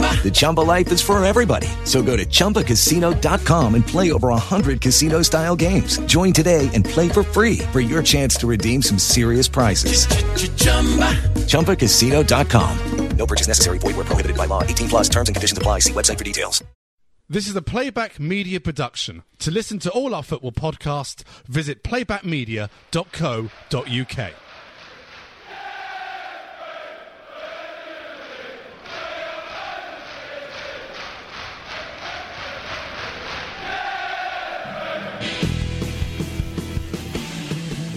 The Chumba life is for everybody. So go to ChumbaCasino.com and play over 100 casino style games. Join today and play for free for your chance to redeem some serious prizes. ChumbaCasino.com. No purchase necessary. Void where prohibited by law. 18 plus terms and conditions apply. See website for details. This is a Playback Media production. To listen to all our football podcasts, visit playbackmedia.co.uk.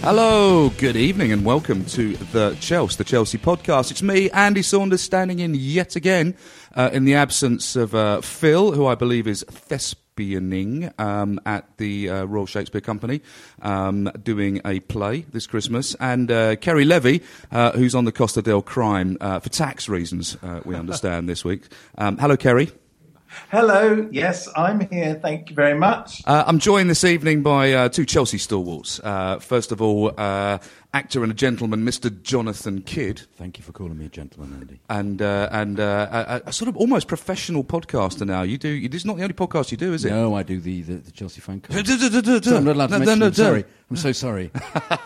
Hello, good evening, and welcome to the Chelsea, the Chelsea podcast. It's me, Andy Saunders, standing in yet again uh, in the absence of uh, Phil, who I believe is thespianing um, at the uh, Royal Shakespeare Company, um, doing a play this Christmas, and uh, Ceri Levy, uh, who's on the Costa del Crime uh, for tax reasons, we understand this week. Um, hello, Ceri. Hello, yes, I'm here. Thank you very much. Uh, I'm joined this evening by uh, two Chelsea stalwarts. Uh, first of all, uh, actor and a gentleman, Mr. Jonathan Kydd. Thank you for calling me a gentleman, Andy. And uh, and uh, a, a, sort of almost professional podcaster now. You do. You, this is not the only podcast you do, is it? No, I do the the, the Chelsea fan club. so I'm not allowed to mention. No, no, sorry, I'm so sorry.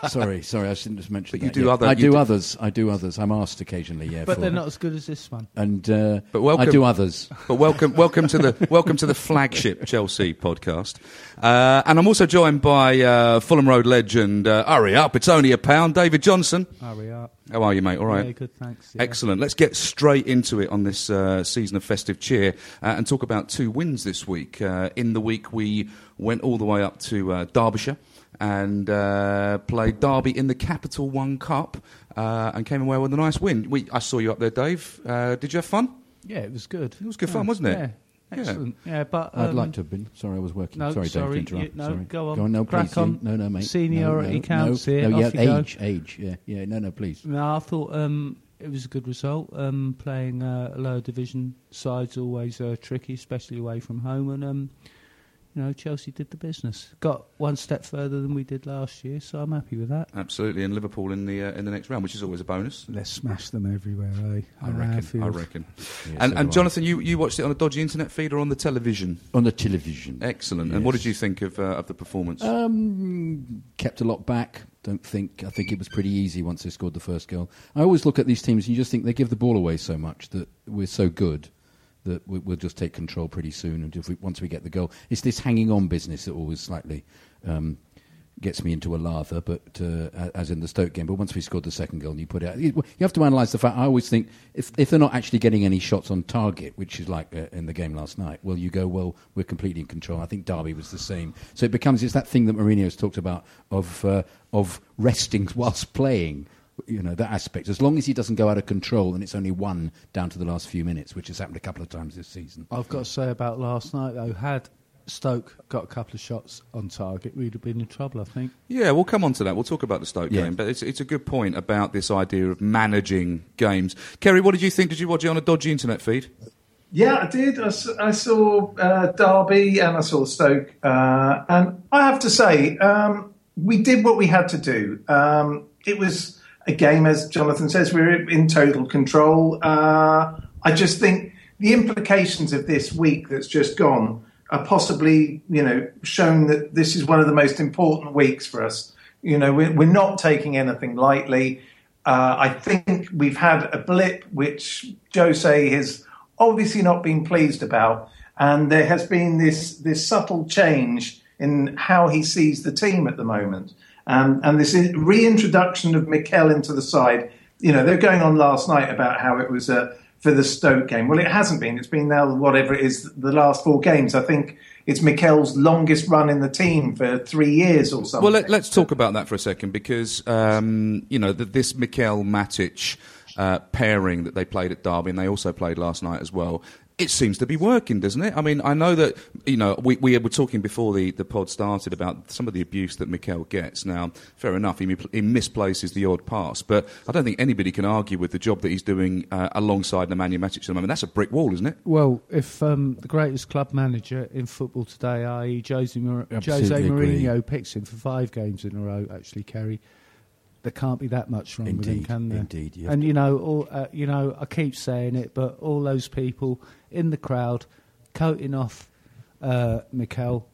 sorry, sorry. I shouldn't have mentioned. But you that. do yeah. other. I do do others. I do others. I'm asked occasionally. Yeah, but for, they're not as good as this one. And uh, but welcome, I do others. But welcome, welcome to the welcome to the flagship Chelsea podcast. Uh, and I'm also joined by uh, Fulham Road legend. Uh, hurry up! It's only a pound. David Johnston. Hurry up. How are you, mate? All right. Yeah, good. Thanks. Yeah. Excellent. Let's get straight into it on this uh, season of festive cheer uh, and talk about two wins this week. Uh, in the week, we went all the way up to uh, Derbyshire and uh, played Derby in the Capital One Cup uh, and came away with a nice win. We, I saw you up there, Dave. did you have fun? Yeah, it was good. It was good yeah. fun, wasn't it? Yeah. Excellent. Yeah, yeah but um, I'd like to have been. Sorry, I was working. No, sorry, sorry, Dave, to interrupt. You, no, sorry. go on. Go on. No, Crack please. on. No, no, mate. Seniority no, no, counts no, here. No, yeah, age, go. age. Yeah, yeah. No, no, please. No, I thought um, it was a good result. Um, playing uh, lower division sides always uh, tricky, especially away from home, and um, you know Chelsea did the business. Got one step further than we did last year, so I'm happy with that. Absolutely, and Liverpool in the uh, in the next round, which is always a bonus. Let's smash them everywhere, eh? I reckon. I reckon. Yeah, and so and. Jonathan, you, you watched it on a dodgy internet feed or on the television? On the television. Excellent. And what did you think of uh, of the performance? Um, kept a lot back. Don't think. I think it was pretty easy once they scored the first goal. I always look at these teams and you just think they give the ball away so much that we're so good that we, we'll just take control pretty soon. And if we, once we get the goal, it's this hanging on business that always slightly um, gets me into a lather. But uh, as in the Stoke game, but once we scored the second goal and you put it, out, you, you have to analyse the fact. I always think if if they're not actually getting any shots on target, which is like uh, in the game last night, well, you go well. We're completely in control. I think Derby was the same. So it becomes it's that thing that Mourinho has talked about of uh, of resting whilst playing. You know that aspect. As long as he doesn't go out of control, and it's only one down to the last few minutes, which has happened a couple of times this season. I've got to say about last night though, had Stoke got a couple of shots on target, we'd have been in trouble. I think. Yeah, we'll come on to that. We'll talk about the Stoke Yeah. game, but it's, it's a good point about this idea of managing games. Ceri, what did you think? Did you watch it on a dodgy internet feed? Yeah, I did. I saw uh, Derby and I saw Stoke, uh, and I have to say, um, we did what we had to do. Um, it was a game, as Jonathan says, we're in total control. Uh, I just think the implications of this week that's just gone are possibly, you know, shown that this is one of the most important weeks for us. You know, we're, we're not taking anything lightly. Uh, I think we've had a blip which Jose has obviously not been pleased about, and there has been this this subtle change in how he sees the team at the moment, um, and this reintroduction of Mikel into the side. You know, they're going on last night about how it was a for the Stoke game. Well, it hasn't been. It's been now whatever it is the last four games. I think it's Mikel's longest run in the team for three years or something. Well, let, us talk about that for a second because um, you know the, this Mikel Matic. Uh, pairing that they played at Derby, and they also played last night as well it seems to be working, doesn't it? I mean, I know that, you know, we, we were talking before the, the pod started about some of the abuse that Mikel gets. Now, fair enough, he, he misplaces the odd pass, but I don't think anybody can argue with the job that he's doing uh, alongside Nemanja Matic at the moment. That's a brick wall, isn't it? Well, if um, the greatest club manager in football today, i.e. Jose, Mar- Jose Mourinho, picks him for five games in a row, actually, Ceri, there can't be that much wrong indeed, with him, can there? Indeed, and you know, all, uh, you know, I keep saying it, but all those people in the crowd coating off uh, Mikel.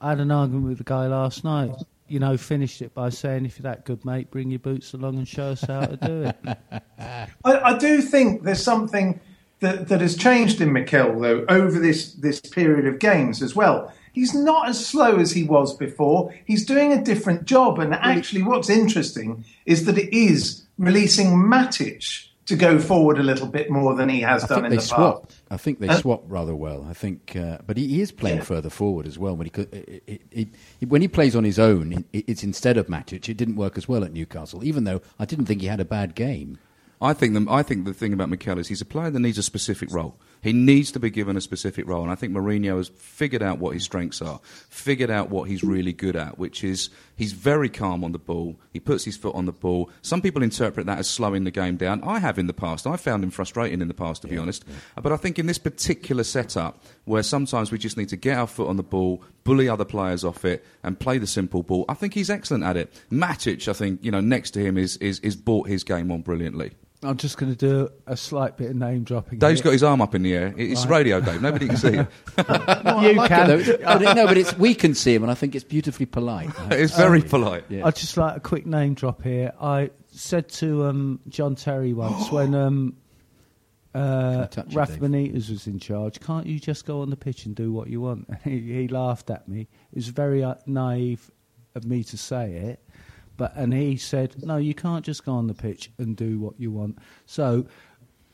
I had an argument with the guy last night. You know, finished it by saying, "If you're that good, mate, bring your boots along and show us how to do it." I, I do think there's something that, that has changed in Mikel though over this this period of games as well he's not as slow as he was before. He's doing a different job. And actually, what's interesting is that it is releasing Matic to go forward a little bit more than he has I done in they the swap. past. I think they Uh, swap rather well. I think, uh, but he is playing Yeah. further forward as well. When he could, it, it, it, it- when he plays on his own, it, it's instead of Matic. It didn't work as well at Newcastle, even though I didn't think he had a bad game. I think the, I think the thing about Mikel is he's a player that needs a specific role. He needs to be given a specific role, and I think Mourinho has figured out what his strengths are, figured out what he's really good at, which is he's very calm on the ball. He puts his foot on the ball. Some people interpret that as slowing the game down. I have in the past. I found him frustrating in the past, to be honest. But I think in this particular setup, where sometimes we just need to get our foot on the ball, bully other players off it, and play the simple ball, I think he's excellent at it. Matic, I think, you know, next to him is is, is brought his game on brilliantly. I'm just going to do a slight bit of name dropping. Dave's here. got his arm up in the air. It's Right. radio, Dave. Nobody can see it. I You like can. it, though. But no, but it's, we can see him, and I think it's beautifully polite. It's very polite. Yeah. I'd just like a quick name drop here. I said to um, John Terry once when um, uh, touch Rafa Benitez was in charge, can't you just go on the pitch and do what you want? And he, he laughed at me. It was very uh, naive of me to say it. But and he said, "No, you can't just go on the pitch and do what you want." So,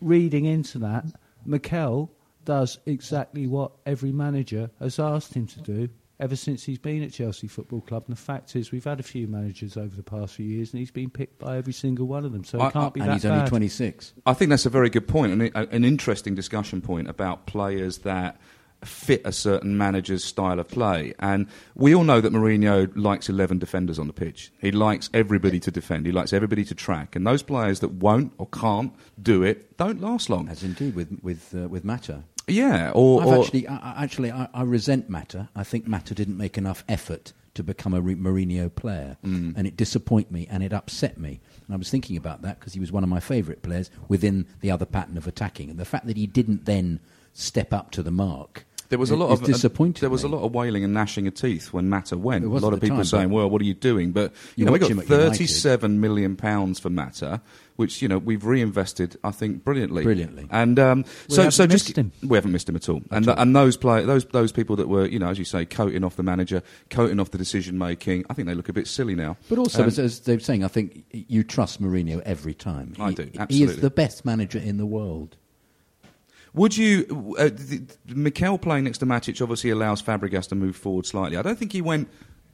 reading into that, Mikel does exactly what every manager has asked him to do ever since he's been at Chelsea Football Club. And the fact is, we've had a few managers over the past few years, and he's been picked by every single one of them. So I- it can't be and that he's only 26. I think that's a very good point and an interesting discussion point about players that fit a certain manager's style of play. And we all know that Mourinho likes 11 defenders on the pitch. He likes everybody to defend. He likes everybody to track. And those players that won't or can't do it don't last long. As indeed with with uh, with Mata. Yeah, or, I've or actually, I, I- actually, I, I resent Mata. I think Mata didn't make enough effort to become a Re- Mourinho player, Mm. and it disappointed me and it upset me. And I was thinking about that because he was one of my favourite players within the other pattern of attacking, and the fact that he didn't then step up to the mark. There was a lot of disappointing. There was a lot of wailing and gnashing of teeth when Mata went. A lot of people time, saying, "Well, what are you doing?" But You you know, we got at United. thirty-seven million pounds for Mata, which you know we've reinvested, I think, brilliantly. Brilliantly. And um, We so, haven't so just missed him. we haven't missed him at all. And and those play those those people that were, you know, as you say, coating off the manager, coating off the decision making. I think they look a bit silly now. But also, Um, as, as they're saying, I think you trust Mourinho every time. I He- do, He is the best manager in the world. Would you, uh, th- th- Mikel playing next to Matic obviously allows Fabregas to move forward slightly. I don't think he went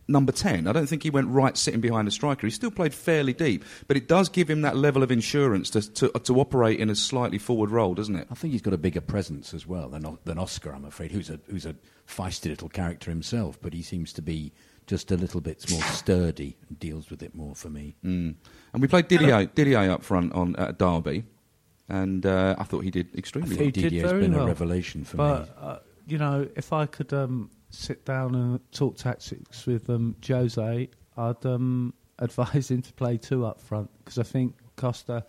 number 10. I don't think he went right sitting behind a striker. He still played fairly deep, but it does give him that level of insurance to, to, to operate in a slightly forward role, doesn't it? I think he's got a bigger presence as well than, than Oscar, I'm afraid, who's a, who's a feisty little character himself, but he seems to be just a little bit more sturdy and deals with it more for me. Mm. And we played Didier, Didier up front on at Derby, and uh, I thought he did extremely I well. think He did Didier's very been well. a revelation for but, me. uh, you know, if I could um, sit down and talk tactics with um, Jose, I'd um, advise him to play two up front because I think Costa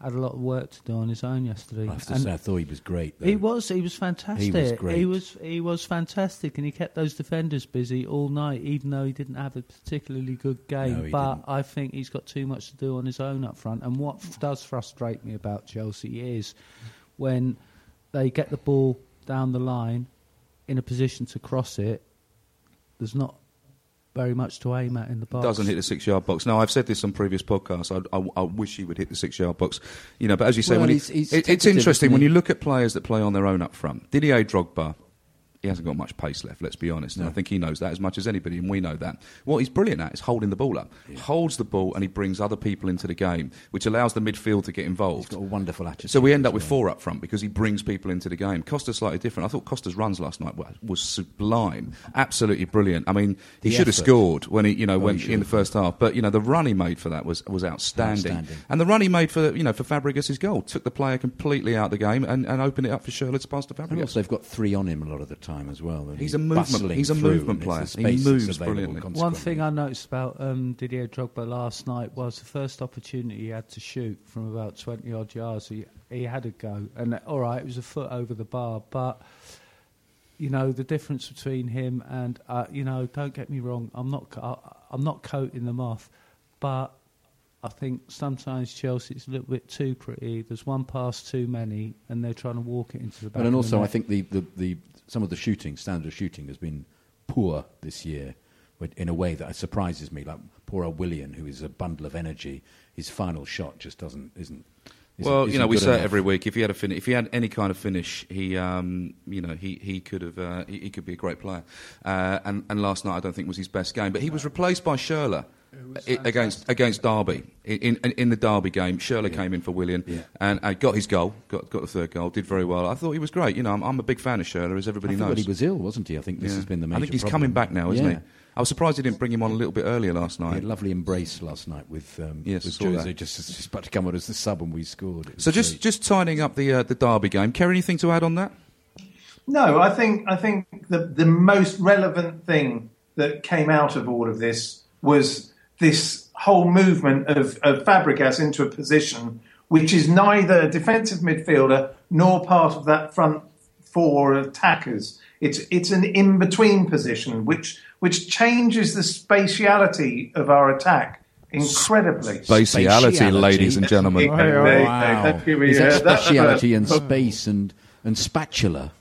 had a lot of work to do on his own yesterday. I have to And say, I thought he was great. Though. He was. He was fantastic. He was great. He was. He was fantastic, and he kept those defenders busy all night, even though he didn't have a particularly good game. No, but didn't. I think he's got too much to do on his own up front. And what f- does frustrate me about Chelsea is when they get the ball down the line in a position to cross it. There's not very much to aim at in the box. Doesn't hit the six-yard box. Now I've said this on previous podcasts. I, I, I wish he would hit the six-yard box. You know, but as you say, Well, when he, he's- he's it- it's interesting when you look at players that play on their own up front. Didier Drogba, he hasn't got much pace left. Let's be honest. And I think he knows that as much as anybody, and we know that. What he's brilliant at is holding the ball up. Holds the ball and he brings other people into the game, which allows the midfield to get involved. He's got a wonderful attitude. So we end up with four up front because he brings people into the game. Costa's slightly different. I thought Costa's runs last night were, was sublime, absolutely brilliant. I mean, he The should have scored when he, you know, Oh, when he in the first half. But you know, the run he made for that was was outstanding. Outstanding. And the run he made for you know for Fabregas' goal took the player completely out of the game and, and opened it up for Schürrle to pass to And Fabregas. also, they've got three on him a lot of the time as well. He's a movement- he's a movement player. He moves brilliantly. One thing I noticed about um, Didier Drogba last night was the first opportunity he had to shoot from about 20 odd yards, he, he had a go. And all right, it was a foot over the bar, but you know the difference between him and uh, you know, don't get me wrong, I'm not I- I'm not coating them off, but I think sometimes Chelsea's a little bit too pretty. There's one pass too many, and they're trying to walk it into the back. But and also, I think the, the, the some of the shooting, standard of shooting, has been poor this year, in a way that surprises me. Like poor old Willian, who is a bundle of energy, his final shot just doesn't isn't. isn't Well, you know, we say it every week. If he had a fin- if he had any kind of finish, he, um, you know, he, he could have, uh, he, he could be a great player. Uh, and, and last night, I don't think was his best game. But he was replaced by Schürrle against against Derby in, in in the Derby game. Schürrle came in for Willian and uh, got his goal, got got the third goal, did very well. I thought he was great. You know, I'm, I'm a big fan of Schürrle, as everybody I knows. thought he was ill, wasn't he? I think this Yeah. has been the major. I think he's problem. coming back now, isn't Yeah. he? I was surprised he didn't bring him on a little bit earlier last He night. had a lovely embrace last night with um, Yes, with Jose that. just, just about to come on as the sub and we scored. It So just great. just tidying up the uh, the Derby game. Ceri, anything to add on that? No, I think I think the the most relevant thing that came out of all of this was this whole movement of, of Fabregas into a position which is neither a defensive midfielder nor part of that front four attackers. It's it's an in between position which which changes the spatiality of our attack incredibly. Spatiality, ladies and gentlemen. Wow. hopefully we Is that heard that and space and, and spatula?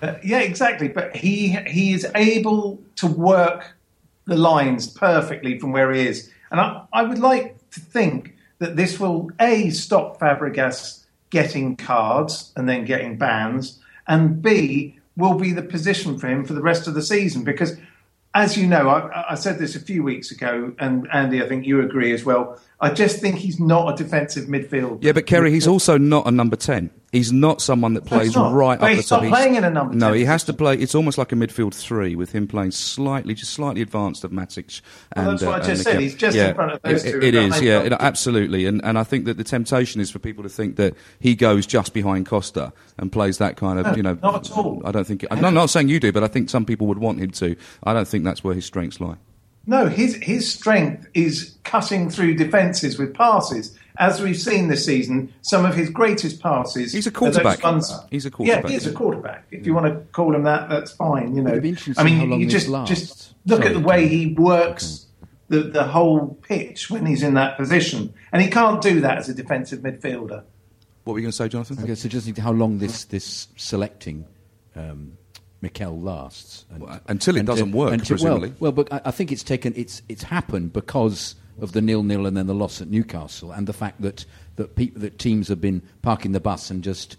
Uh, yeah, exactly. But he he is able to work the lines perfectly from where he is, and I, I would like to think that this will a stop Fabregas getting cards and then getting bans, and b will be the position for him for the rest of the season because. As you know, I, I said this a few weeks ago, and Andy, I think you agree as well. I just think he's not a defensive midfielder. Yeah, but Ceri, he's also not a number ten. He's not someone that plays he's right But up he's the top. not playing in a number No, 10 he has to play. It's almost like a midfield three with him playing slightly, just slightly advanced of Matic. Well, that's what I uh, just said. He's just in Yeah, front of those it- two It at yeah, it- absolutely. And and I think that the temptation is for people to think that he goes just behind Costa and plays that kind of, No, you know. not at all. I don't think. I'm not, not saying you do, but I think some people would want him to. I don't think that's where his strengths lie. No, his his strength is cutting through defences with passes. As we've seen this season, some of his greatest passes. He's a are those quarterback. ones- He's a quarterback, Yeah, he is a quarterback. If you want to call him that, that's fine. You know, be I mean, how long you just lasts. just look Sorry, at the way he works the the whole pitch when he's in that position, and he can't do that as a defensive midfielder. What were you going to say, Jonathan? Okay, so just think how long this this selecting um, Mikel lasts and, Well, until it doesn't work, until- presumably. Well, well, but I, I think it's taken it's it's happened because of the nil nil and then the loss at Newcastle and the fact that that peop that teams have been parking the bus and just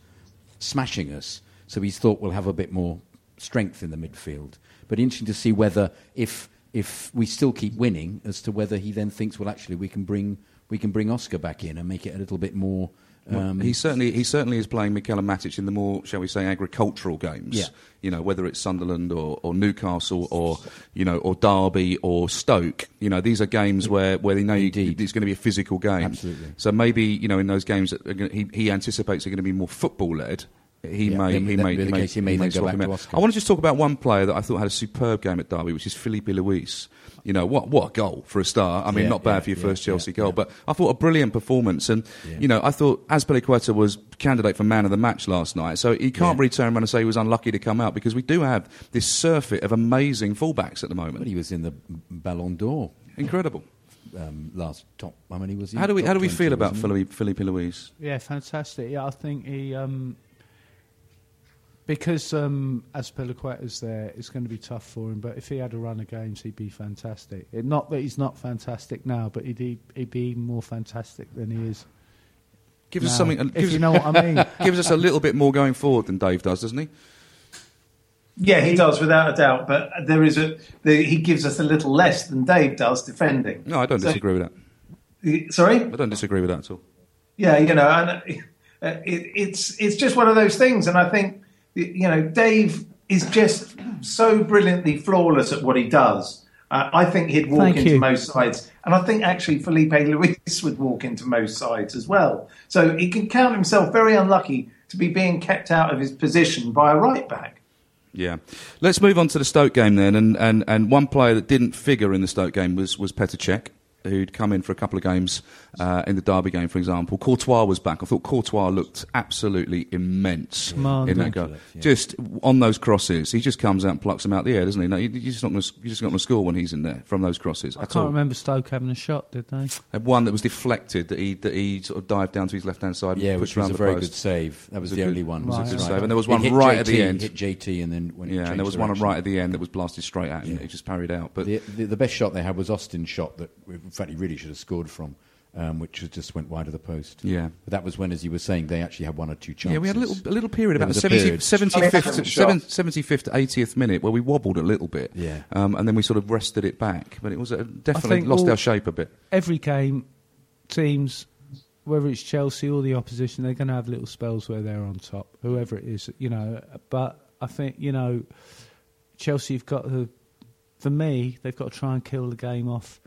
smashing us. So he's thought we'll have a bit more strength in the midfield. But interesting to see whether if if we still keep winning, as to whether he then thinks, well, actually, we can bring we can bring Oscar back in and make it a little bit more. Well, Um, he certainly he certainly is playing Mikel Matic in the more, shall we say, agricultural games. Yeah. You know, whether it's Sunderland or, or Newcastle or you know or Derby or Stoke. You know, these are games where, where they know you, it's going to be a physical game. Absolutely. So maybe you know in those games that are gonna, he, he anticipates are going to be more football led. He Yeah, may he that- may, in the he may, he may swap him out. I want to just talk about one player that I thought had a superb game at Derby, which is Filipe Luis. You know what? What a goal for a start. I mean, Yeah, not bad yeah, for your yeah, first Chelsea yeah, goal, but I thought a brilliant performance. And Yeah. you know, I thought Azpilicueta was candidate for man of the match last night. So he can't Yeah. really turn around and say he was unlucky to come out because we do have this surfeit of amazing fullbacks at the moment. But he was in the Ballon d'Or. Incredible. Um, last top. How many was he? How do we how do we feel about wasn't he? Filipe, Filipe Luis? Yeah, fantastic. Yeah, I think he um, because um, Azpilicueta's there, it's going to be tough for him. But if he had a run of games, he'd be fantastic. It, not that he's not fantastic now, but he'd, he'd, he'd be even more fantastic than he is. Gives us something. If gives- you know what I mean. gives us a little bit more going forward than Dave does, doesn't he? Yeah, he does without a doubt. But there is a the, he gives us a little less than Dave does defending. No, I don't So- disagree with that. Sorry. I don't disagree with that at all. Yeah, you know, and uh, it, it's it's just one of those things, and I think you know Dave is just so brilliantly flawless at what he does. Uh, I think he'd walk Thank into you. most sides, and I think actually Filipe Luis would walk into most sides as well. So he can count himself very unlucky to be being kept out of his position by a right back. Yeah. Let's move on to the Stoke game then. And, and, and one player that didn't figure in the Stoke game was, was Petr Cech, who'd come in for a couple of games uh, in the Derby game, for example. Courtois was back. I thought Courtois looked absolutely immense Command. in that goal. Yeah. Just on those crosses, he just comes out and plucks them out the air, doesn't he? No, you- you're just not going to you're just not going to score when he's in there from those crosses I at can't all. remember Stoke having a shot, did they? Had one that was deflected that he that he sort of dived down to his left hand side. Yeah, and which was a very post. good save. That was, was the a only good- one. it was a good right. save. And there was one hit right at the end. Hit JT, and then when he Yeah, and there changed was one right at the end that was blasted straight at him. Yeah. He just parried out. But the, the, the best shot they had was Austin's shot that, in fact, he really should have scored from, um, which just went wide of the post. Yeah. But that was when, as you were saying, they actually had one or two chances. Yeah, we had a little, a little period There about the 70, period. 75th, to, Shot. 75th to 80th minute where we wobbled a little bit. Yeah. Um, and then we sort of rested it back. But it was uh, definitely lost all- our shape a bit. Every game, teams, whether it's Chelsea or the opposition, they're going to have little spells where they're on top, whoever it is, you know. But I think, you know, Chelsea have got to, for me, they've got to try and kill the game off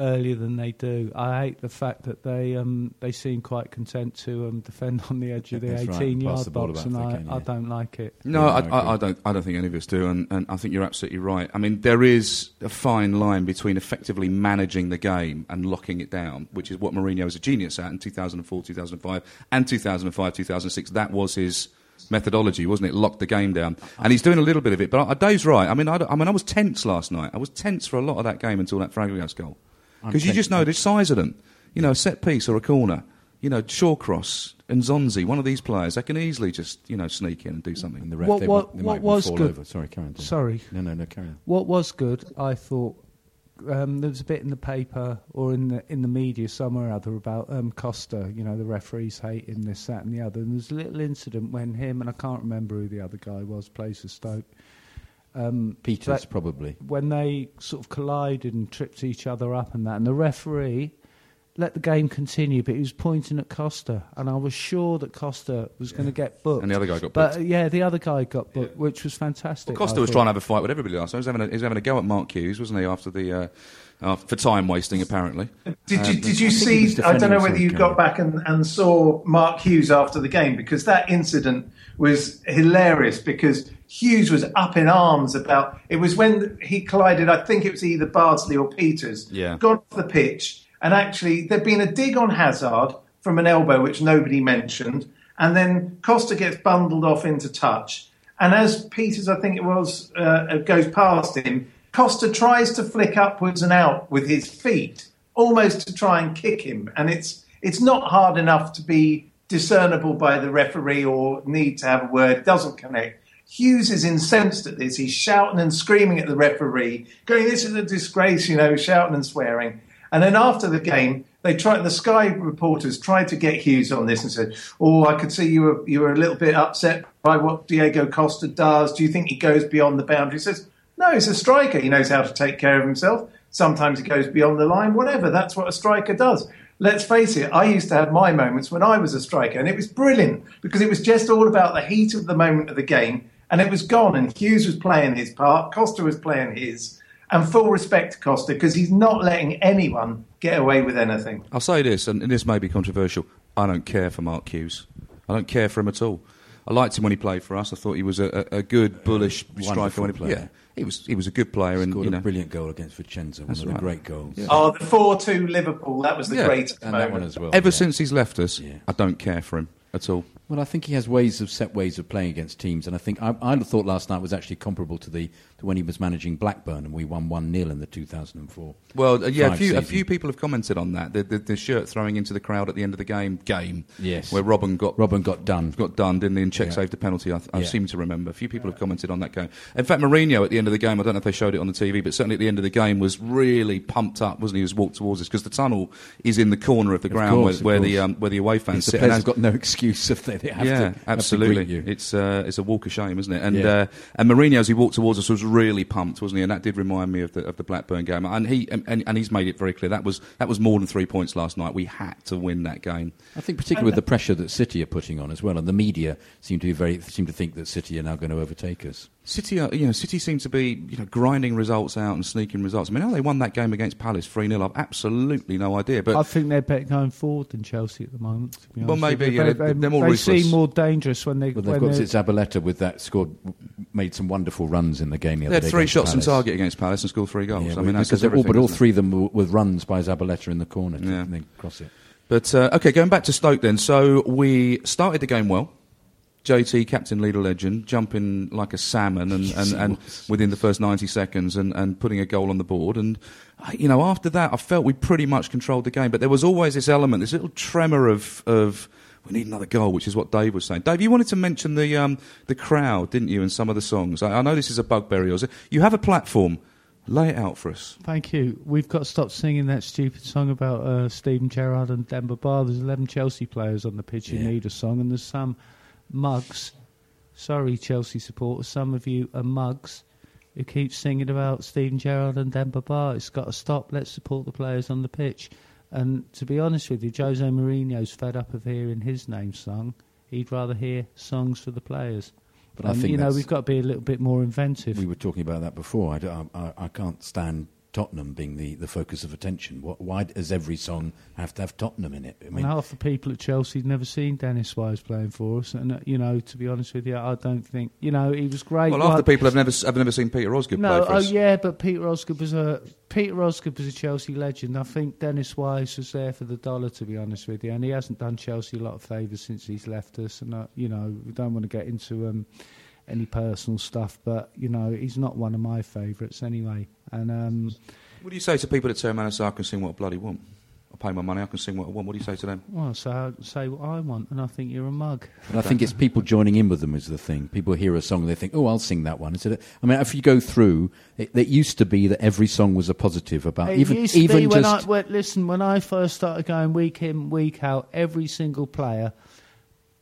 earlier than they do. I hate the fact that they um, they seem quite content to um, defend on the edge of the That's 18 pass yard the box, and I, they can, I don't like it. No, Yeah, I, I I, don't. I don't think any of us do, and, and I think you're absolutely right. I mean, there is a fine line between effectively managing the game and locking it down, which is what Mourinho was a genius at in 2004, 2005, and 2005, 2006. That was his methodology, wasn't it? Locked the game down, and he's doing a little bit of it. But Dave's right. I mean, I, I mean, I was tense last night. I was tense for a lot of that game until that Fabregas goal, I'm because you just know the size of them. You know, a set piece or a corner. You know, Shawcross and N'Zonzi, one of these players, they can easily just you know sneak in and do something. And the ref, What- they, what- might- they what might was fall good- over. Sorry, carry on. Dave. Sorry. No, no, no, carry on. What was good, I thought, um, there was a bit in the paper or in the in the media somewhere or other about um, Costa. You know, the referees hating this, that, and the other. And there's a little incident when him and I can't remember who the other guy was, plays for Stoke. Um, Pieters, but probably. when they sort of collided and tripped each other up and that, and the referee let the game continue, but he was pointing at Costa, and I was sure that Costa was going to get booked. And the other guy got But booked. uh, yeah, the other guy got booked, which was fantastic. Well, Costa I was thought. trying to have a fight with everybody last night. He was having a, he was having a go at Mark Hughes, wasn't he, after the uh, uh, for time wasting apparently. Did you, Um, did you I think he was see? I don't know whether you got back and, and saw Mark Hughes after the game because that incident was hilarious because Hughes was up in arms about it was when he collided. I think it was either Bardsley or Pieters. Yeah. got off the pitch and actually there'd been a dig on Hazard from an elbow which nobody mentioned, and then Costa gets bundled off into touch. And as Pieters, I think it was, uh, goes past him, Costa tries to flick upwards and out with his feet, almost to try and kick him. And it's it's not hard enough to be discernible by the referee or need to have a word. Doesn't connect. Hughes is incensed at this. He's shouting and screaming at the referee, going, "This is a disgrace!" You know, shouting and swearing. And then after the game, they tried. The Sky reporters tried to get Hughes on this and said, "Oh, I could see you were you were a little bit upset by what Diego Costa does. Do you think he goes beyond the boundary?" He says, "No, he's a striker. He knows how to take care of himself. Sometimes he goes beyond the line. Whatever. That's what a striker does." Let's face it. I used to have my moments when I was a striker, and it was brilliant because it was just all about the heat of the moment of the game, and it was gone. And Hughes was playing his part. Costa was playing his. And full respect to Costa because he's not letting anyone get away with anything. I'll say this, and this may be controversial. I don't care for Mark Hughes. I don't care for him at all. I liked him when he played for us. I thought he was a, a, a good, bullish striker wonderful when he played. player. Yeah, he was. He was a good player, and Scored you know, a brilliant goal against Vicenza. One That's of the great goals. Oh, the 4 2 Liverpool, that was the Yeah. greatest And that moment. one as well. ever yeah. since he's left us, I don't care for him at all. Well, I think he has ways of set ways of playing against teams, and I think I, I thought last night was actually comparable to the to when he was managing Blackburn and we won one 0 in the 2004. Well, uh, yeah, a few, a few people have commented on that. The, the, the shirt throwing into the crowd at the end of the game, game, Yes. where Robben got Robben got done. got done, didn't he? And Cech Yeah. saved a penalty. I, I Yeah. seem to remember. A few people have commented on that game. In fact, Mourinho at the end of the game, I don't know if they showed it on the TV, but certainly at the end of the game was really pumped up, wasn't he? He was walked towards us because the tunnel is in the corner of the Of ground course, where, where the um, where the away fans the sit. Players as- have got no excuse if they, they have yeah, to. have to absolutely. greet you. It's uh, it's a walk of shame, isn't it? And Yeah. uh, and Mourinho, as he walked towards us, was really pumped, wasn't he? And that did remind me of the of the Blackburn game. And he and, and, and he's made it very clear that was that was more than three points last night. We had to win that game. I think particularly with the pressure that City are putting on as well, and the media seem to be very seem to think that City are now going to overtake us. City, are, you know, City seem to be you know grinding results out and sneaking results. I mean, how they won that game against Palace three 0 I've absolutely no idea. But I think they're better going forward than Chelsea at the moment. To be Well, maybe, yeah, they, they're- they're more they ruthless. Seem more dangerous when they. But they've when got they're- Zabaleta with that scored, made some wonderful runs in the game. The they had three shots on target against Palace and scored three goals. Yeah, I mean, that because all, but all three of them were with runs by Zabaleta in the corner to Yeah. then cross it. But uh, okay, going back to Stoke then. So we started the game well. JT, captain, leader, legend, jumping like a salmon, and, and, and within the first ninety seconds, and, and putting a goal on the board. And uh, you know, after that, I felt we pretty much controlled the game. But there was always this element, this little tremor of of we need another goal, which is what Dave was saying. Dave, you wanted to mention the um, the crowd, didn't you, in some of the songs? I, I know this is a bugbear of yours. You have a platform. Lay it out for us. Thank you. We've got to stop singing that stupid song about uh, Steven Gerrard and Demba Ba. There's 11 Chelsea players on the pitch who Yeah. need a song, and there's some mugs. Sorry, Chelsea supporters. Some of you are mugs who keep singing about Steven Gerrard and Demba Ba. It's got to stop. Let's support the players on the pitch. And to be honest with you, Jose Mourinho's fed up of hearing his name sung. He'd rather hear songs for the players. But I And, think you know we've got to be a little bit more inventive. We were talking about that before. I, I, I can't stand Tottenham being the, the focus of attention. What, why does every song have to have Tottenham in it? I mean, and half the people at Chelsea had never seen Dennis Wise playing for us, and uh, you know, to be honest with you, I don't think you know he was great. Well, half One- the people have never have never seen Peter Osgood no, play for oh us. Oh yeah, but Peter Osgood was a Peter Osgood was a Chelsea legend. I think Dennis Wise was there for the dollar, to be honest with you, and he hasn't done Chelsea a lot of favours since he's left us. And uh, you know, we don't want to get into um, any personal stuff, but you know, he's not one of my favourites anyway. And um, What do you say to people that turn around and say, man, I can sing what I bloody want? I pay my money, I can sing what I want. What do you say to them? well, so I say what I want, and I think you're a mug. But I think it's people joining in with them is the thing. People hear a song and they think, "Oh, I'll sing that one." Instead, of, I mean, if you go through, it, it used to be that every song was a positive about It even used to even be when I, well, listen, when I first started going week in, week out, every single player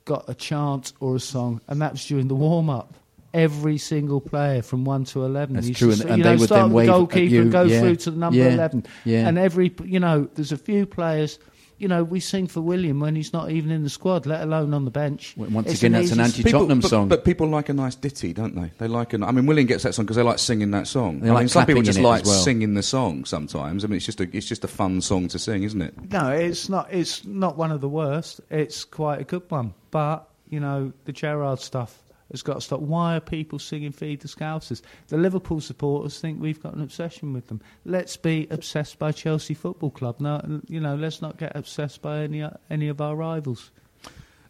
got a chant or a song, and that was during the warm up. Every single player from one to eleven. That's used true, to and- and you they know, would start then with wave the at goalkeeper you, and go yeah, through to the number yeah, eleven. yeah. And every, you know, there's a few players. You know, we sing for Willian when he's not even in the squad, let alone on the bench. once It's again, that's an anti-Tottenham song. But people like a nice ditty, don't they? They like an. I mean, Willian gets that song because they like singing that song. They I like mean, some people just like well. singing the song. Sometimes, I mean, it's just a it's just a fun song to sing, isn't it? No, it's not. It's not one of the worst. It's quite a good one. But you know, the Gerrard stuff has got to stop. Why are people singing "Feed the Scousers"? The Liverpool supporters think we've got an obsession with them. Let's be obsessed by Chelsea Football Club. No, you know, let's not get obsessed by any any of our rivals.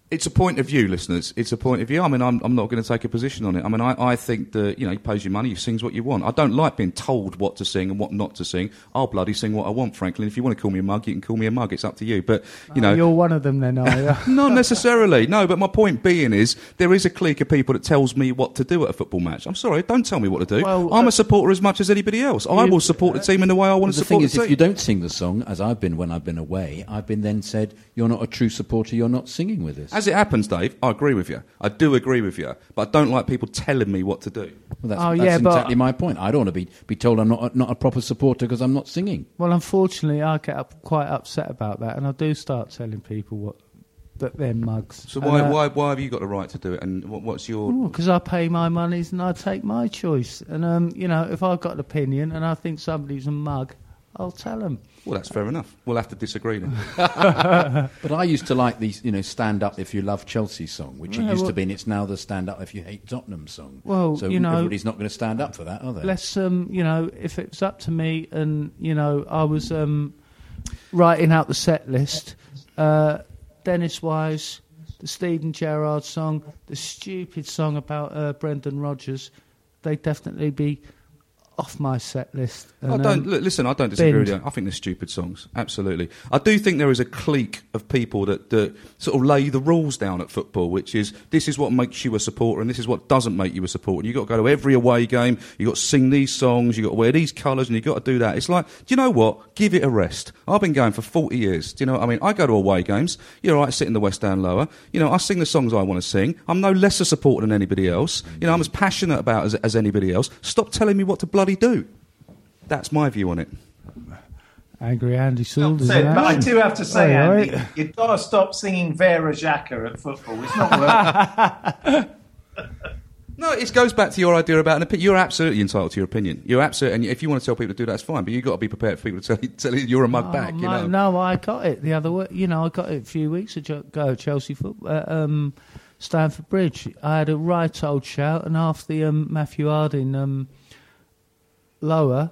It's a point of view, listeners. It's a point of view. I mean, I'm, I'm not going to take a position on it. I mean, I, I think that, you know, he pays you money, he sings what you want. I don't like being told what to sing and what not to sing. I'll bloody sing what I want, frankly. And if you want to call me a mug, you can call me a mug. It's up to you. But, you know. Oh, you're one of them, then, are you? Not necessarily, no. But my point being is, there is a clique of people that tells me what to do at a football match. I'm sorry, don't tell me what to do. Well, I'm uh, a supporter as much as anybody else. I will support the team in the way I want to the support thing is, the if you don't sing the song, as I've been when I've been away, I've been then said, "You're not a true supporter. You're not singing with us." As it happens, Dave, I agree with you. I do agree with you, but I don't like people telling me what to do. Well, that's, Oh, that's yeah, but- exactly my point. I don't want to be, be told I'm not a, not a proper supporter because I'm not singing. Well, unfortunately, I get up, quite upset about that, and I do start telling people what that they're mugs. So why, uh, why, why have you got the right to do it? And what, what's your? Because I pay my monies and I take my choice. And, um, you know, if I've got an opinion and I think somebody's a mug, I'll tell them. Well, that's fair enough. We'll have to disagree then. but I used to like these, you know, stand up if you love Chelsea song, which Yeah, it used well- to be, and it's now the stand up if you hate Tottenham song. Well, so you know- everybody's not going to stand up for that, are they? Let's, um, you know, if it was up to me and, you know, I was um, writing out the set list, uh, Dennis Wise, the Steven Gerrard song, the stupid song about uh, Brendan Rodgers, they'd definitely be off my set list. I don't um, look, listen. I don't disagree with you. I think they're stupid songs. Absolutely. I do think there is a clique of people that, that sort of lay the rules down at football, which is this is what makes you a supporter and this is what doesn't make you a supporter. And you've got to go to every away game. You've got to sing these songs. You've got to wear these colours and you've got to do that. It's like, do you know what? Give it a rest. I've been going for 40 years. Do you know what I mean? I go to away games. You're right, sit in the West End lower. You know, I sing the songs I want to sing. I'm no less a supporter than anybody else. You know, I'm as passionate about it as, as anybody else. Stop telling me what to bloody do. That's my view on it. Angry Andy Saunders. So, but I do have to say, Hey, all Andy, right. you've got to stop singing Vera Xhaka at football. It's not worth No, it goes back to your idea about an opinion. You're absolutely entitled to your opinion. You're absolutely, and if you want to tell people to do that, that's fine. But you've got to be prepared for people to tell you, tell you you're a mug Oh, back. You no, know. no, I got it the other way. You know, I got it a few weeks ago. Chelsea football, uh, um, Stamford Bridge. I had a right old shout, and half the um, Matthew Harding um, lower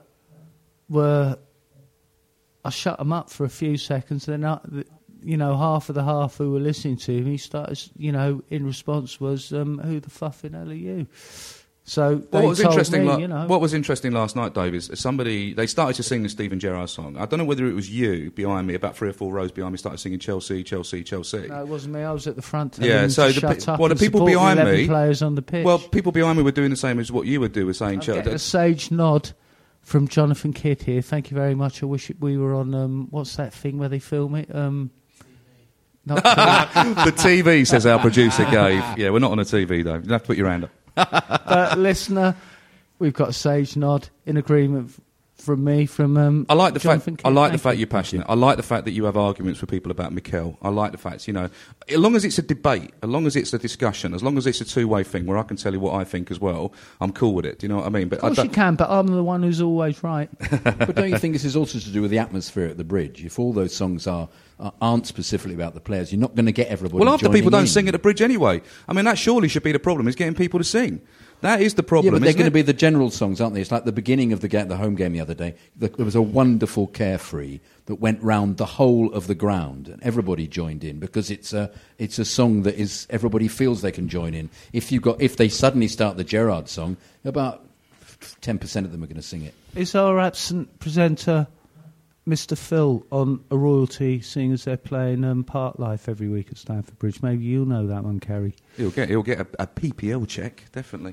were. I shut them up for a few seconds. Then, I, you know, half of the half who were listening to me started. You know, in response was, um, "Who the fuffing hell are you?" So what was interesting? me, la- you know, What was interesting last night, Dave, is somebody they started to sing the Steven Gerrard song. I don't know whether it was you behind me, about three or four rows behind me, started singing Chelsea, Chelsea, Chelsea. No, it wasn't me. I was at the front. Yeah, so the, shut up well, the people support the behind me, players on the pitch. well, people behind me were doing the same as what you would do, with saying Chelsea. a sage nod from Jonathan Kydd here. Thank you very much. I wish we were on um, what's that thing where they film it? Um, the TV says our producer gave. Yeah, we're not on a TV though. You have to put your hand up. but listener, we've got sage nod in agreement from me from um, I like the Jonathan fact. I Kydd. like the fact you. you're passionate. I like the fact that you have arguments with people about Mikel. I like the fact, you know, as long as it's a debate, as long as it's a discussion, as long as it's a two-way thing where I can tell you what I think as well, I'm cool with it. Do you know what I mean? But Of I course you can, but I'm the one who's always right. but don't you think this is also to do with the atmosphere at the bridge? If all those songs are aren't specifically about the players, you're not going to get everybody. well, after people don't in. sing at the bridge anyway. I mean, that surely should be the problem: is getting people to sing. That is the problem. Yeah, but they're going to be the general songs, aren't they? It's like the beginning of the, ga- the home game the other day. The, there was a wonderful carefree that went round the whole of the ground, and everybody joined in because it's a it's a song that is everybody feels they can join in. If you got if they suddenly start the Gerrard song, about ten percent of them are going to sing it. Is our absent presenter, Mr. Phil, on a royalty, seeing as they're playing um, Parklife every week at Stamford Bridge? Maybe you'll know that one, Ceri. He'll get he'll get a, a PPL check definitely.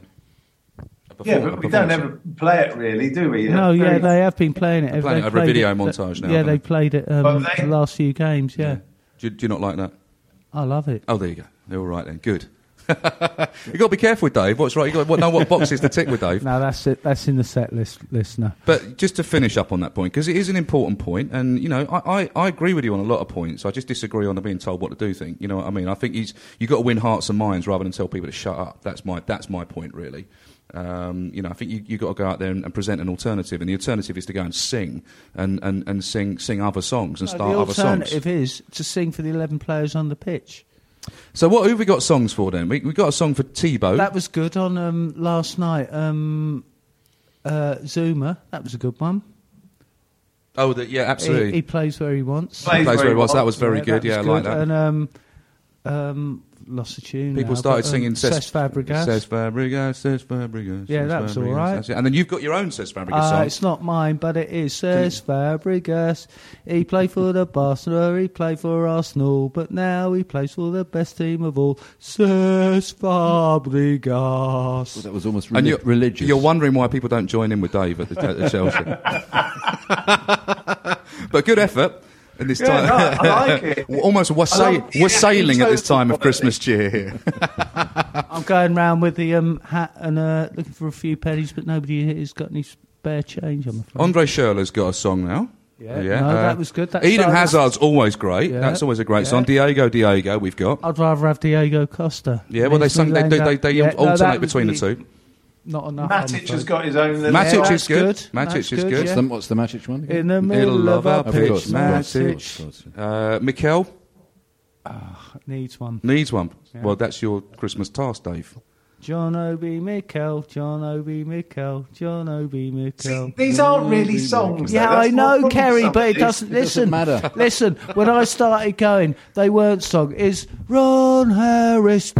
A Yeah, but we don't ever play it really, do we? No, Very- yeah, they have been playing it. They're playing They've it over a played video it- montage now, Yeah, they they? played it um, they- the last few games. Yeah. Do, you- do you not like that? I love it. Oh, there you go. They're all right then. Good. you got to be careful with Dave. What's right? You got to know what boxes to tick with Dave. No, that's it. That's in the set list, listener. But just to finish up on that point, because it is an important point, and you know, I, I, I agree with you on a lot of points. I just disagree on the being told what to do thing. You know what I mean? I think he's you got to win hearts and minds rather than tell people to shut up. That's my that's my point really. Um, you know, I think you you got to go out there and, and present an alternative, and the alternative is to go and sing and, and, and sing sing other songs and No, start other songs. alternative is to sing for the eleven players on the pitch. So what who have we got songs for then? We we got a song for Tebow. That was good on um, last night. Um, uh, Zouma, that was a good one. oh, the, yeah, absolutely. He, he plays where he wants. Plays Plays very very well. so well. That was very good. that Yeah, I like that. And um, um, lost the tune. People now, started but, um, singing Cesc Fabregas. Cesc Fabregas, Cesc Fabregas. Yeah, Cesc that was all Fabregas. right. That's. And then you've got your own Cesc Fabregas Uh, song. it's not mine, but it is. Cesc Fabregas. He played for the Barcelona, he played for Arsenal, but now he plays for the best team of all, Cesc Fabregas. Well, that was almost And you're, religious. You're wondering why people don't join in with Dave at the, at the Chelsea. but good effort. In this Yeah, time, no, I like it. almost we're, sa- love- we're yeah, sailing in at this time of. Christmas cheer here. I'm going round with the um, hat and uh, looking for a few pennies, but nobody here has got any spare change, I'm afraid. Andre Schürrle's got a song now. Yeah, no, that was good. That Eden started- Hazard's always great. Yeah, That's always a great yeah. song. Diego, Diego, we've got. I'd rather have Diego Costa. Yeah, well, they Makes sung. They, land they, they, they Yeah, no, alternate that between the the- two. Not enough. I'm Matic has got his own. little- Matic Yeah, is good. good. Matic That's is good, good. What's, yeah. the, what's the Matic one? again? In the Middle middle of our our Of pitch, course, pitch, of course, of course, of course. Uh, Mikel needs one. needs one. Yeah. Well, that's your Christmas task, Dave. John Obi Mikel, John Obi Mikel, John Obi Mikel. See, these aren't really songs. Yeah. That's I know, Ceri, with but it doesn't. these. Listen, matter. listen. When I started going, they weren't song. Is Ron Harris?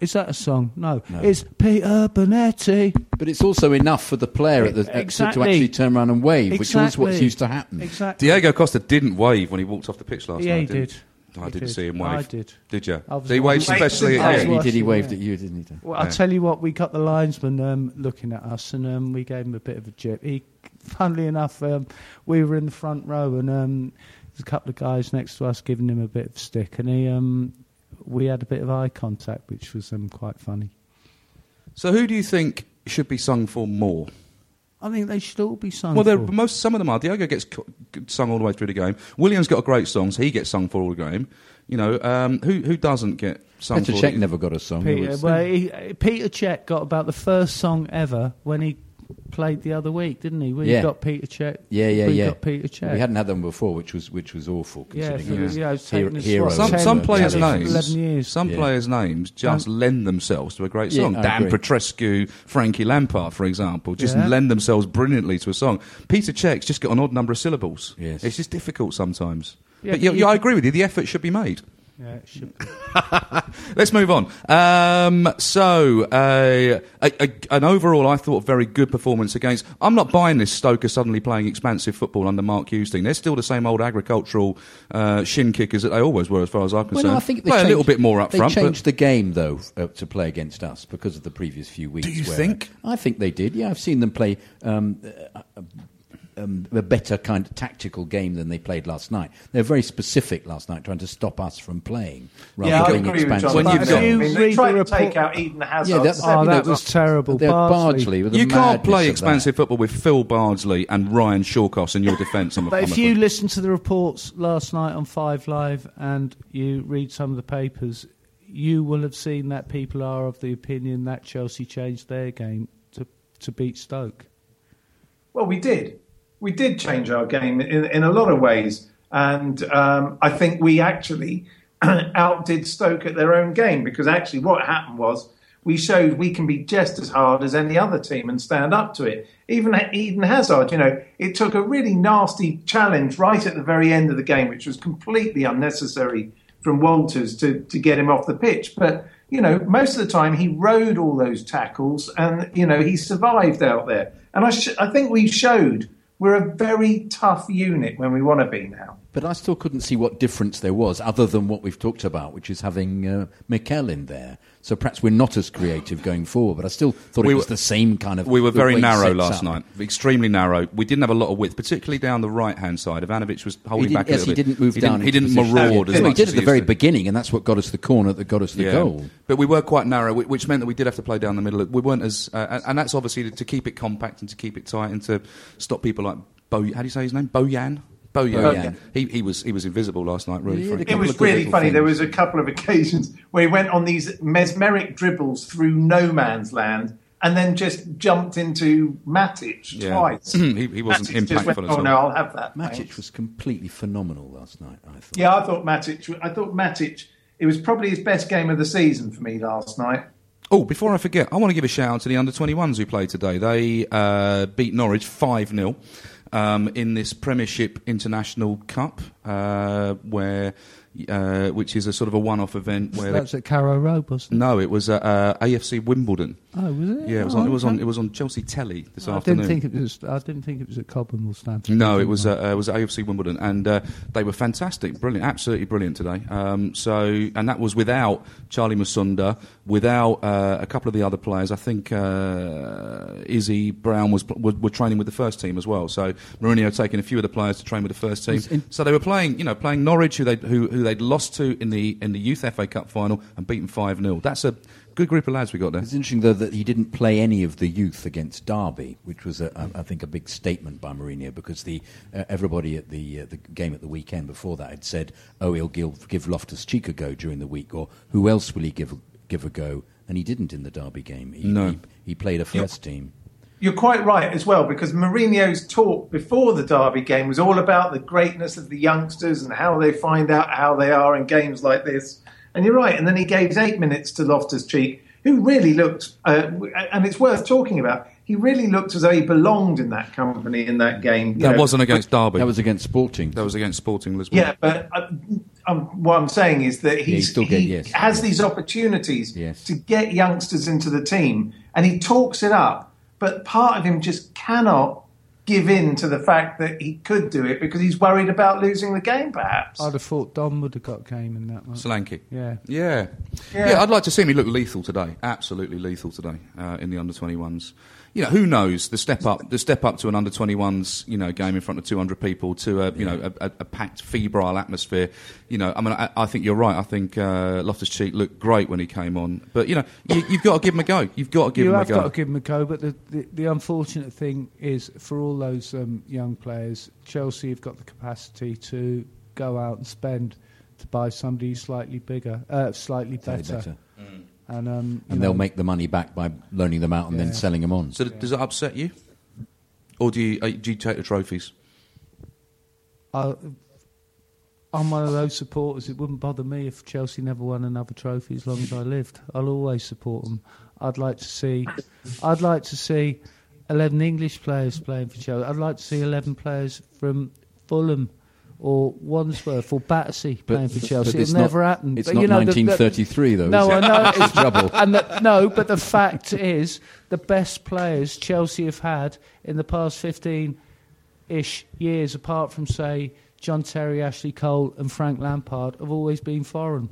Is that a song? No, it's Peter Bonetti. But it's also enough for the player at the, at- to- to, actually turn around and wave, which is what's used to happen. Exactly. Diego Costa didn't wave when he walked off the pitch last Yeah, night. he didn't. I He didn't did. see him wave. I did. Did you? Did he wave especially at you? He did. He waved yeah. at you, didn't he? Well, I'll Yeah. tell you what, we got the linesman um, looking at us, and um, we gave him a bit of a jip. He, funnily enough, um, we were in the front row, and um, there's a couple of guys next to us giving him a bit of a stick, and he, um, we had a bit of eye contact, which was um, quite funny. So, who do you think should be sung for more? I think they should all be sung. Well, they're, for. most some of them are. Diego gets co- sung all the way through the game. Willian's got a great song, so he gets sung for all the game. You know, um, who who doesn't get sung Petr for? Cech never got a song. Peter, was- well, he, Peter Cech got about the first song ever when he played the other week, didn't he? We Yeah. got Peter Cech. yeah, yeah, we yeah. got Peter Cech. We hadn't had them before, which was which was awful. Yeah, Considering for- was yeah, it's hero, hero Some, some players' names, years. some Yeah. players' names just mm. lend themselves to a great song. I Dan. Petrescu, Frankie Lampard, for example, just Yeah. lend themselves brilliantly to a song. Peter Cech's just got an odd number of syllables. Yes. It's just difficult sometimes. Yeah, but yeah, but yeah, you- I agree with you. The effort should be made. Yeah, it should Let's move on. Um, so, uh, a, a, an overall, I thought, very good performance against. I'm not buying this Stoker suddenly playing expansive football under Mark Hughes thing. They're still the same old agricultural uh, shin kickers that they always were, as far as I'm concerned. Well, no, I think they Play a little bit more up They front. but- changed the game though uh, to play against us because of the previous few weeks. Do you where- think? I think they did. Yeah, I've seen them play um, uh, um, a better kind of tactical game than they played last night. They're very specific last night, trying to stop us from playing. Rather Yeah, I than being agree with expansive. When you've I got- mean, You they tried the to take report- out Eden Hazard. Yeah, that- seven Oh, that times. was terrible. Bardsley. Bardsley with you can't play of expansive football with Phil Bardsley and Ryan Shawcross in your defence. But if you listen to the reports last night on Five Live and you read some of the papers, you will have seen that people are of the opinion that Chelsea changed their game to, to beat Stoke. Well, we did. We did change our game in, in a lot of ways. And um, I think we actually outdid Stoke at their own game because actually what happened was we showed we can be just as hard as any other team and stand up to it. Even Eden Hazard, you know, it took a really nasty challenge right at the very end of the game, which was completely unnecessary from Walters to, to get him off the pitch. But, you know, most of the time he rode all those tackles and, you know, he survived out there. And I, sh- I think we showed we're a very tough unit when we want to be now. But I still couldn't see what difference there was, other than what we've talked about, which is having uh, Mikel in there. So perhaps we're not as creative going forward. But I still thought We it was were- the same kind of. We were very narrow last up. night, extremely narrow. We didn't have a lot of width, particularly down the right hand side. Ivanovic was holding back yes, little he bit. didn't move he down. Didn't, he didn't position. maraud as Well, much He did at the very beginning, and that's what got us the corner that got us the Yeah. goal. But we were quite narrow, which meant that we did have to play down the middle. We weren't as, uh, and- and that's obviously to, to keep it compact and to keep it tight and to stop people like Bo. How do you say his name? Bojan. Bojan. Bojan. He, he was he was invisible last night. Really. Yeah. It was really funny. There was a couple of occasions where he went on these mesmeric dribbles through no man's land and then just jumped into Matic Yeah. twice. he, he wasn't Matic impactful went, at oh all. no, I'll have that. Matic thanks." was completely phenomenal last night. I thought. Yeah, I thought Matic. I thought Matic. It was probably his best game of the season for me last night. Oh, before I forget, I want to give a shout out to the under 21s who played today. They uh, beat Norwich 5 0 um, in this Premiership International Cup, uh, where uh, which is a sort of a one off event where. That's at Carrow Road, wasn't it? no, it was at uh, AFC Wimbledon. Oh, was it? Yeah, it was, Oh, on, it was on it was on Chelsea Telly this I afternoon. didn't think it was. I didn't think it was at Cobham or Stamford. No, it was uh, uh, it was at AFC Wimbledon, and uh, they were fantastic, brilliant, absolutely brilliant today. Um, so, and that was without Charly Musonda, without uh, a couple of the other players. I think uh, Izzy Brown was were, were training with the first team as well. So Mourinho taking a few of the players to train with the first team. so they were playing, you know, playing Norwich, who they who, who they'd lost to in the in the Youth FA Cup final and beaten five 0 That's a good group of lads we got there. It's interesting, though, that he didn't play any of the youth against Derby, which was, a, a, I think, a big statement by Mourinho because the uh, everybody at the uh, the game at the weekend before that had said, "Oh, he'll give, give Loftus Cheek a go during the week," or "Who else will he give a, give a go?" and he didn't in the Derby game. He, No. he, he played a first team. You're quite right as well, because Mourinho's talk before the Derby game was all about the greatness of the youngsters and how they find out how they are in games like this. And you're right. And then he gave eight minutes to Loftus Cheek, who really looked, uh, and it's worth talking about. He really looked as though he belonged in that company in that game. That know. wasn't against Derby. That was against Sporting. That was against Sporting Lisbon. Yeah, but uh, um, what I'm saying is that he he's, still get- he yes, has yes. these opportunities Yes. to get youngsters into the team, and he talks it up. But part of him just cannot give in to the fact that he could do it because he's worried about losing the game, perhaps. I'd have thought Don would have got game in that one. Solanke. Yeah. Yeah. Yeah. yeah. I'd like to see him. He look lethal today. Absolutely lethal today uh, in the under 21s. You know, who knows the step up, the step up to an under 21s, you know, game in front of 200 people to a, you know, a, a, a packed, febrile atmosphere. You know, I mean, I, I think you're right. I think uh, Loftus Cheek looked great when he came on, but you know, you, you've got to give him a go. You've got to give you him a go. You've got to give him a go, but the, the, the unfortunate thing is for all those um, young players, Chelsea have got the capacity to go out and spend to buy somebody slightly bigger, uh, slightly Slightly better, better. And um, And know, they'll make the money back by loaning them out and Yeah. then selling them on. So does that upset you, or do you uh, do you take the trophies? I, I'm one of those supporters. It wouldn't bother me if Chelsea never won another trophy as long as I lived. I'll always support them. I'd like to see, I'd like to see eleven English players playing for Chelsea. I'd like to see eleven players from Fulham. Or Wandsworth or Battersea But- playing for Chelsea. it's It'll not- never happen. it's But, not you know, the- the- 1933 though, No, it? I know. The trouble. And the, no, but the fact is, the best players Chelsea have had in the past 15 ish years, apart from, say, John Terry, Ashley Cole, and Frank Lampard, have always been foreign.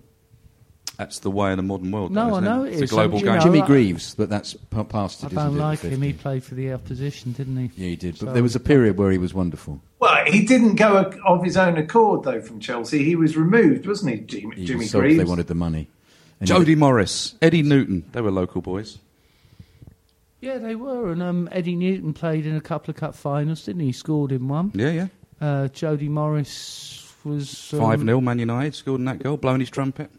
That's the way in the modern world. No, though, I isn't know it? it it's a global And, you game. know, Jimmy Greaves, but that's p- past it, I don't like him. He played for the opposition, didn't he? Yeah, he did. But So- there was a period where he was wonderful. Well, he didn't go of his own accord, though, from Chelsea. He was removed, wasn't he, Jimmy, He Jimmy was Greaves? they wanted the money. And Jody Morris, Eddie Newton, they were local boys. Yeah, they were. And um, Eddie Newton played in a couple of cup finals, didn't he? He scored in one. Yeah, yeah. Uh, Jody Morris was. Um, 5 0, Man United, scored in that goal, blowing his trumpet.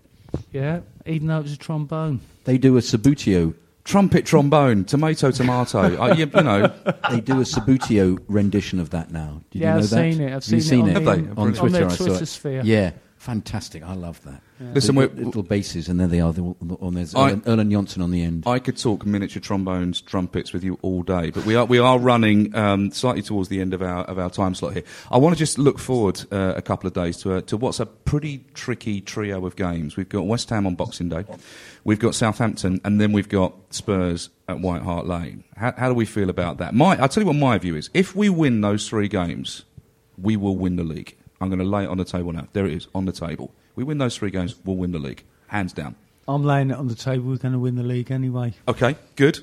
Yeah, even though it was a trombone. They do a Subbuteo. Trumpet, trombone, tomato, tomato. uh, you, you know, They do a Subbuteo rendition of that now. Did Yeah, you know I've that? seen it. I've Have seen you it on it, Have they? on Brilliant. Twitter? On their I saw it. sphere. Yeah, fantastic. I love that. Listen, The we're- little, little basses, and there they are. they're On there's I- Erland, Erland Johnsen on the end. I could talk miniature trombones, trumpets with you all day, but we are we are running um, slightly towards the end of our of our time slot here. I want to just look forward uh, a couple of days to a, to what's a pretty tricky trio of games. We've got West Ham on Boxing Day, we've got Southampton, and then we've got Spurs at White Hart Lane. How, how do we feel about that? My, I'll tell you what my view is. If we win those three games, we will win the league. I'm going to lay it on the table now. There it is on the table. We win those three games, we'll win the league, hands down. I'm laying it on the table. We're going to win the league anyway. Okay, good.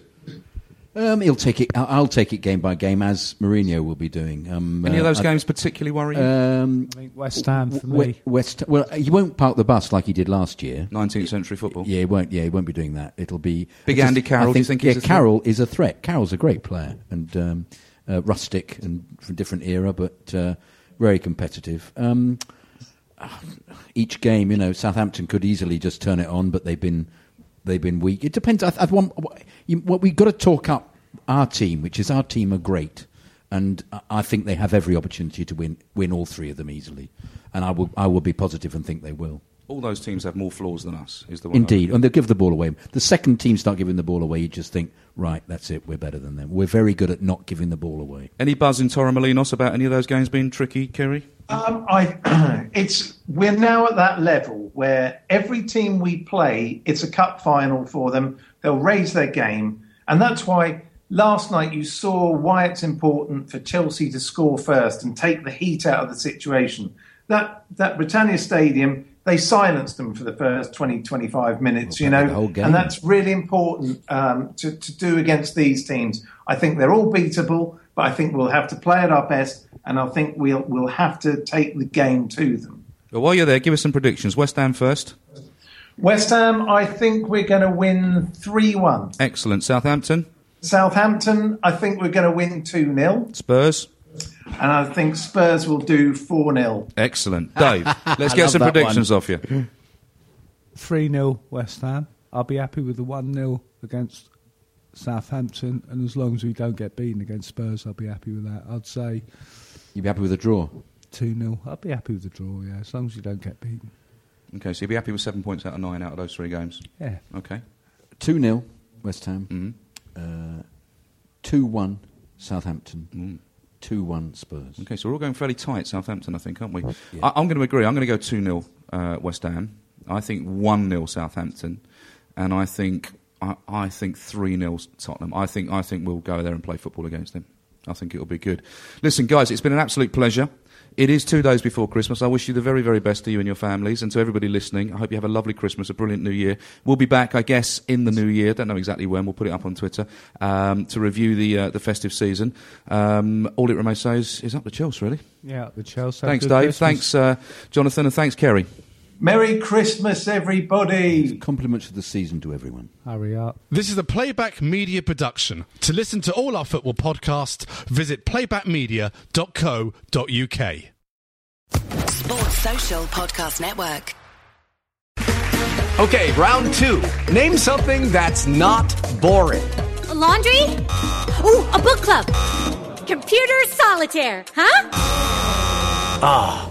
Um, he'll take it. I'll, I'll take it game by game, as Mourinho will be doing. Um, Any of uh, those I- games particularly worry you? Um, I think West Ham for We- me. West. Well, he won't park the bus like he did last year. 19th century football. Yeah, he won't. Yeah, he won't be doing that. It'll be Big just- Andy Carroll, I do you think, think yeah, he's a threat? Carroll is a threat. Carroll's a great player and um, uh, rustic and from different era, but uh, very competitive. Um, each game, you know, Southampton could easily just turn it on, but they've been they've been weak. It depends. I, I want what we've got to talk up our team, which is our team are great, and I think they have every opportunity to win win all three of them easily, and I will I will be positive and think they will. All those teams have more flaws than us, is the one. Indeed, and they'll give the ball away. The second team start giving the ball away, you just think, right, that's it, we're better than them. We're very good at not giving the ball away. Any buzz in Torremolinos about any of those games being tricky, Ceri? Um, I, it's we're now at that level where every team we play, it's a cup final for them. They'll raise their game, and that's why last night you saw why it's important for Chelsea to score first and take the heat out of the situation. That that Britannia Stadium, they silenced them for the first 20, 25 minutes, you know, the whole game. and that's really important um, to, to do against these teams. I think they're all beatable, but I think we'll have to play at our best, and I think we'll we'll have to take the game to them. Well, while you're there, give us some predictions. West Ham first. West Ham, I think we're going to win 3 1. Excellent. Southampton. Southampton, I think we're going to win 2 0. Spurs. And I think Spurs will do 4 0. Excellent. Dave, let's get some predictions one. off you. 3 0 West Ham. I'll be happy with the 1 0 against Southampton, and as long as we don't get beaten against Spurs, I'll be happy with that. I'd say. You'd be happy with a draw? 2 0. I'd be happy with the draw, yeah, as long as you don't get beaten. Okay, so you'd be happy with seven points out of nine out of those three games? Yeah. Okay. 2 0 West Ham. Mm-hmm. 2 1 Southampton. Mm. 2 1 Spurs. Okay, so we're all going fairly tight, Southampton, I think, aren't we? I, I'm going to agree. I'm going to go 2 0 uh, West Ham. I think 1 0 Southampton. And I think I, I think 3 0 Tottenham. I think, I think we'll go there and play football against them. I think it'll be good. Listen, guys, it's been an absolute pleasure. It is two days before Christmas. I wish you the very, very best to you and your families and to everybody listening. I hope you have a lovely Christmas, a brilliant New Year. We'll be back, I guess, in the New Year. Don't know exactly when. We'll put it up on Twitter um, to review the uh, the festive season. Um, all it remains to say is, is up to Chelsea, really. Yeah, the Chelsea. Thanks, Dave. Christmas. Thanks, uh, Jonathan, and thanks, Ceri. Merry Christmas, everybody. Compliments of the season to everyone. Hurry up. This is a Playback Media production. To listen to all our football podcasts, visit playbackmedia.co.uk. Sports Social Podcast Network. Okay, round two. Name something that's not boring. A laundry? Ooh, a book club. Computer solitaire, huh? Ah,